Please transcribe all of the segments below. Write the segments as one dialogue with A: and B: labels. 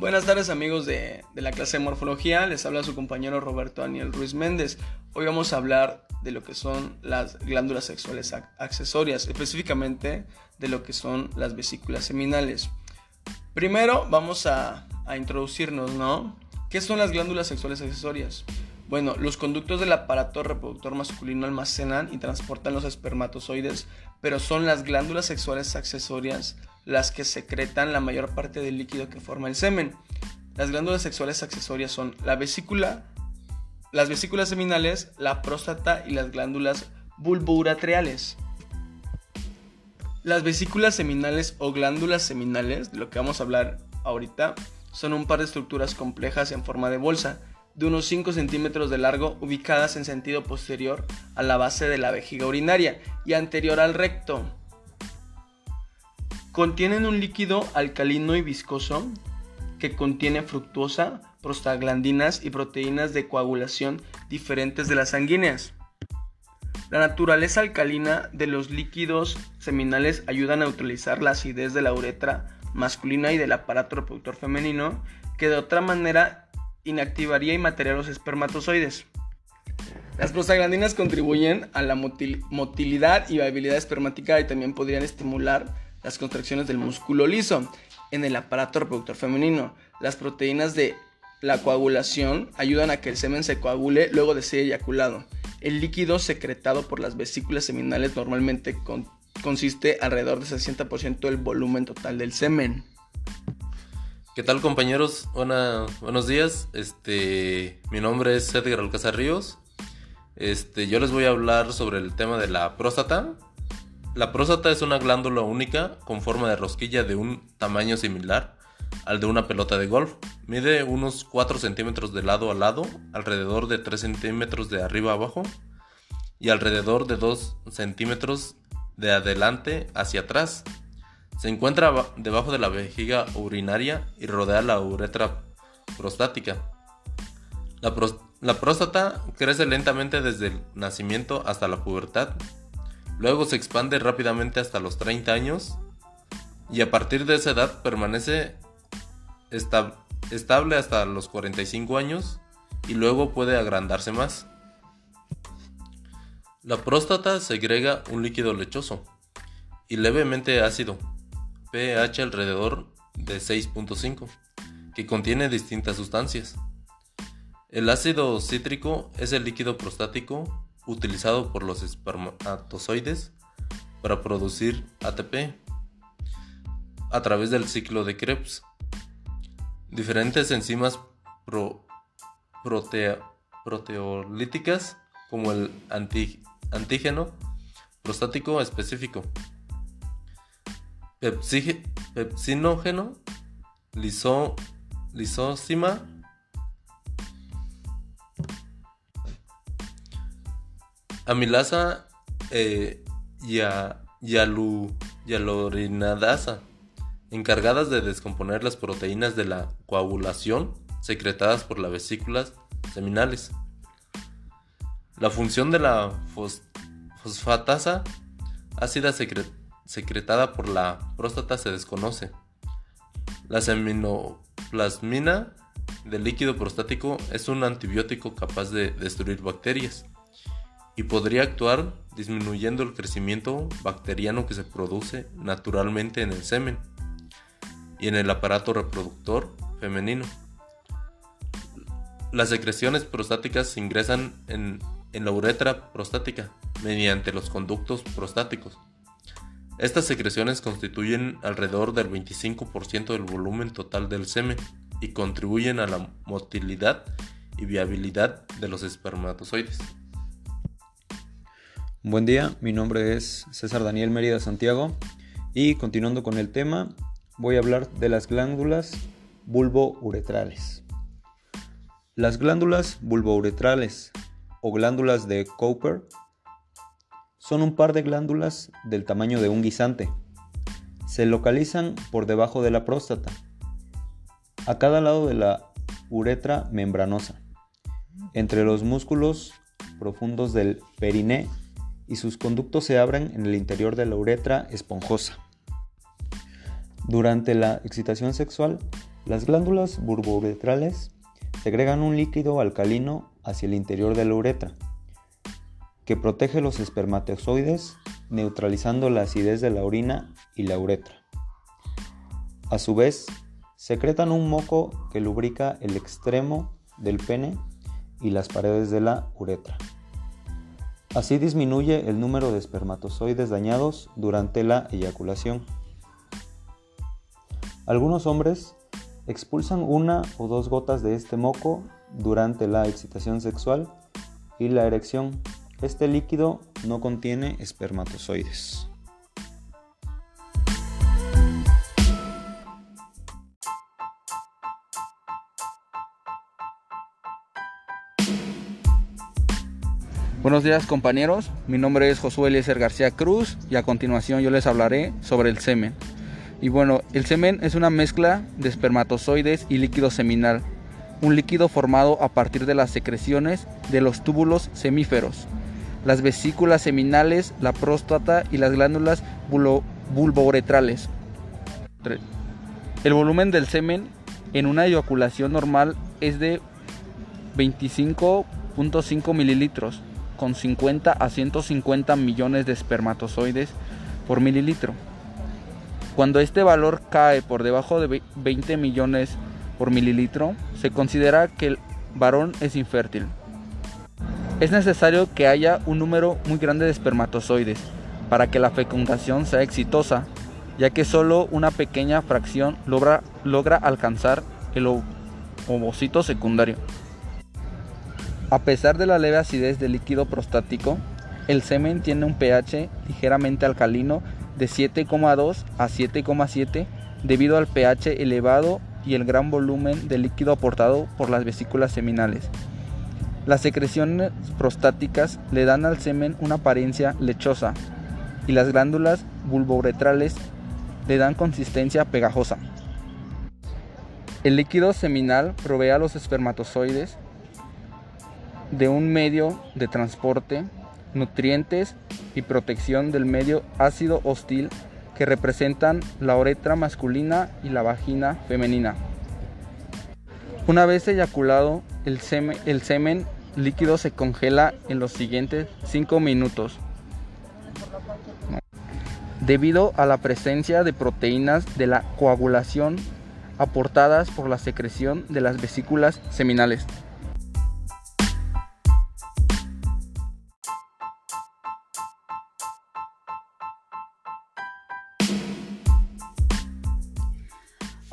A: Buenas tardes amigos de, la clase de morfología, les habla su compañero Roberto Daniel Ruiz Méndez. Hoy vamos a hablar de lo que son las glándulas sexuales accesorias, específicamente de lo que son las vesículas seminales. Primero vamos a, a introducirnos, ¿no? ¿Qué son las glándulas sexuales accesorias? Bueno, los conductos del aparato reproductor masculino almacenan y transportan los espermatozoides, pero son las glándulas sexuales accesorias las que secretan la mayor parte del líquido que forma el semen. Las glándulas sexuales accesorias son la vesícula, las vesículas seminales, la próstata y las glándulas bulbouretreales. Las vesículas seminales o glándulas seminales, de lo que vamos a hablar ahorita, son un par de estructuras complejas en forma de bolsa, de unos 5 centímetros de largo, ubicadas en sentido posterior a la base de la vejiga urinaria y anterior al recto. Contienen un líquido alcalino y viscoso que contiene fructuosa, prostaglandinas y proteínas de coagulación diferentes de las sanguíneas. La naturaleza alcalina de los líquidos seminales ayuda a neutralizar la acidez de la uretra masculina y del aparato reproductor femenino, que de otra manera inactivaría y mataría los espermatozoides. Las prostaglandinas contribuyen a la motilidad y viabilidad espermática y también podrían estimular las contracciones del músculo liso en el aparato reproductor femenino. Las proteínas de la coagulación ayudan a que el semen se coagule luego de ser eyaculado. El líquido secretado por las vesículas seminales normalmente consiste alrededor del 60% del volumen total del semen.
B: ¿Qué tal compañeros? buenos días. Este, mi nombre es Edgar Alcázar Ríos. Este, yo les voy a hablar sobre el tema de la próstata. La próstata es una glándula única con forma de rosquilla de un tamaño similar al de una pelota de golf. Mide unos 4 centímetros de lado a lado, alrededor de 3 centímetros de arriba a abajo y alrededor de 2 centímetros de adelante hacia atrás. Se encuentra debajo de la vejiga urinaria y rodea la uretra prostática. La, próstata crece lentamente desde el nacimiento hasta la pubertad Luego se expande rápidamente hasta los 30 años y a partir de esa edad permanece estable hasta los 45 años y luego puede agrandarse más. La próstata segrega un líquido lechoso y levemente ácido, pH alrededor de 6.5, que contiene distintas sustancias. El ácido cítrico es el líquido prostático utilizado por los espermatozoides para producir ATP a través del ciclo de Krebs. Diferentes enzimas proteolíticas como el antígeno prostático específico, pepsinógeno, lisosima amilasa eh, y yalurinadasa, encargadas de descomponer las proteínas de la coagulación secretadas por las vesículas seminales. La función de la fosfatasa ácida secretada por la próstata se desconoce. La seminoplasmina del líquido prostático es un antibiótico capaz de destruir bacterias y podría actuar disminuyendo el crecimiento bacteriano que se produce naturalmente en el semen y en el aparato reproductor femenino. Las secreciones prostáticas se ingresan en, la uretra prostática mediante los conductos prostáticos. Estas secreciones constituyen alrededor del 25% del volumen total del semen y contribuyen a la motilidad y viabilidad de los espermatozoides.
C: Buen día, mi nombre es César Daniel Mérida Santiago y continuando con el tema voy a hablar de las glándulas bulbouretrales. Las glándulas bulbouretrales o glándulas de Cooper son un par de glándulas del tamaño de un guisante. Se localizan por debajo de la próstata, a cada lado de la uretra membranosa, entre los músculos profundos del periné y sus conductos se abren en el interior de la uretra esponjosa. Durante la excitación sexual, Las glándulas burbouretrales segregan un líquido alcalino hacia el interior de la uretra, que protege los espermatozoides neutralizando la acidez de la orina y la uretra. A su vez, secretan un moco que lubrica el extremo del pene y las paredes de la uretra. Así disminuye el número de espermatozoides dañados durante la eyaculación. Algunos hombres expulsan una o dos gotas de este moco durante la excitación sexual y la erección. Este líquido no contiene espermatozoides.
D: Buenos días compañeros, mi nombre es Josué Eliezer García Cruz y a continuación yo les hablaré sobre el semen. Y bueno, el semen es una mezcla de espermatozoides y líquido seminal, un líquido formado a partir de las secreciones de los túbulos semíferos, las vesículas seminales, la próstata y las glándulas bulbouretrales. El volumen del semen en una eyaculación normal es de 25.5 mililitros con 50 a 150 millones de espermatozoides por mililitro. Cuando este valor cae por debajo de 20 millones por mililitro, se considera que el varón es infértil. Es necesario que haya un número muy grande de espermatozoides para que la fecundación sea exitosa, ya que solo una pequeña fracción logra, logra alcanzar el ovocito secundario. A pesar de la leve acidez del líquido prostático, el semen tiene un pH ligeramente alcalino de 7,2 a 7,7 debido al pH elevado y el gran volumen de líquido aportado por las vesículas seminales. Las secreciones prostáticas le dan al semen una apariencia lechosa y las glándulas bulbouretrales le dan consistencia pegajosa. El líquido seminal provee a los espermatozoides de un medio de transporte, nutrientes y protección del medio ácido hostil que representan la uretra masculina y la vagina femenina. Una vez eyaculado, el semen, líquido se congela en los siguientes 5 minutos. Debido a la presencia de proteínas de la coagulación aportadas por la secreción de las vesículas seminales.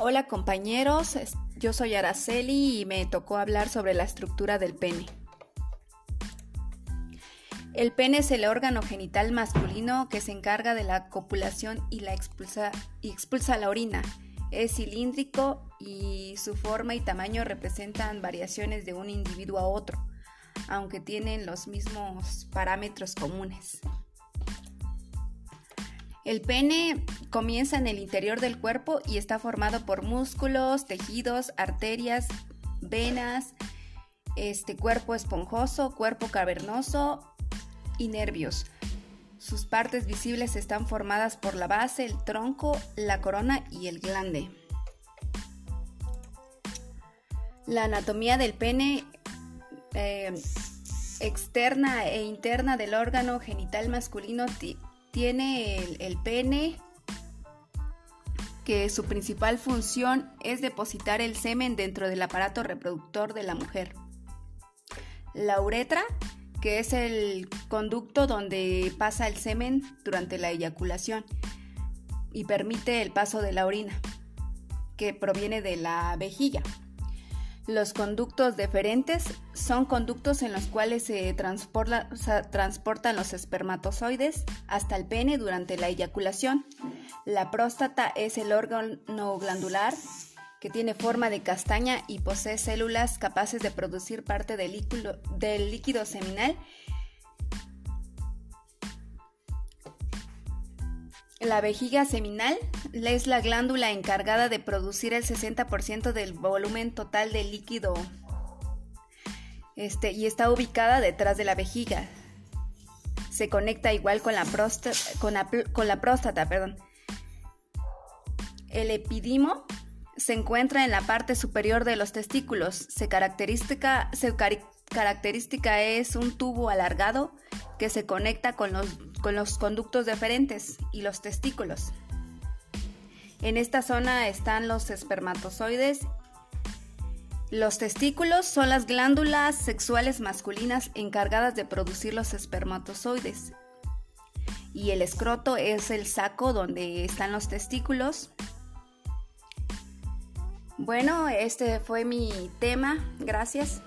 E: Hola compañeros, yo soy Araceli y me tocó hablar sobre la estructura del pene. El pene es el órgano genital masculino que se encarga de la copulación y la expulsa, y expulsa la orina. Es cilíndrico y su forma y tamaño representan variaciones de un individuo a otro, aunque tienen los mismos parámetros comunes. El pene comienza en el interior del cuerpo y está formado por músculos, tejidos, arterias, venas, este cuerpo esponjoso, cuerpo cavernoso y nervios. Sus partes visibles están formadas por la base, el tronco, la corona y el glande. La anatomía del pene eh, externa e interna del órgano genital masculino tiene el, pene que su principal función es depositar el semen dentro del aparato reproductor de la mujer. La uretra, que es el conducto donde pasa el semen durante la eyaculación y permite el paso de la orina, que proviene de la vejiga. Los conductos deferentes son conductos en los cuales se transportan los espermatozoides hasta el pene durante la eyaculación. La próstata es el órgano glandular que tiene forma de castaña y posee células capaces de producir parte del líquido, seminal La vejiga seminal es la glándula encargada de producir el 60% del volumen total de líquido este, y está ubicada detrás de la vejiga. Se conecta igual con la, próstata, con la, próstata. Perdón. El epidimo se encuentra en la parte superior de los testículos. Se característica, se característica es un tubo alargado que se conecta con los, con los conductos deferentes y los testículos. En esta zona están los espermatozoides. Los testículos son las glándulas sexuales masculinas encargadas de producir los espermatozoides. Y el escroto es el saco donde están los testículos. Bueno, este fue mi tema. Gracias.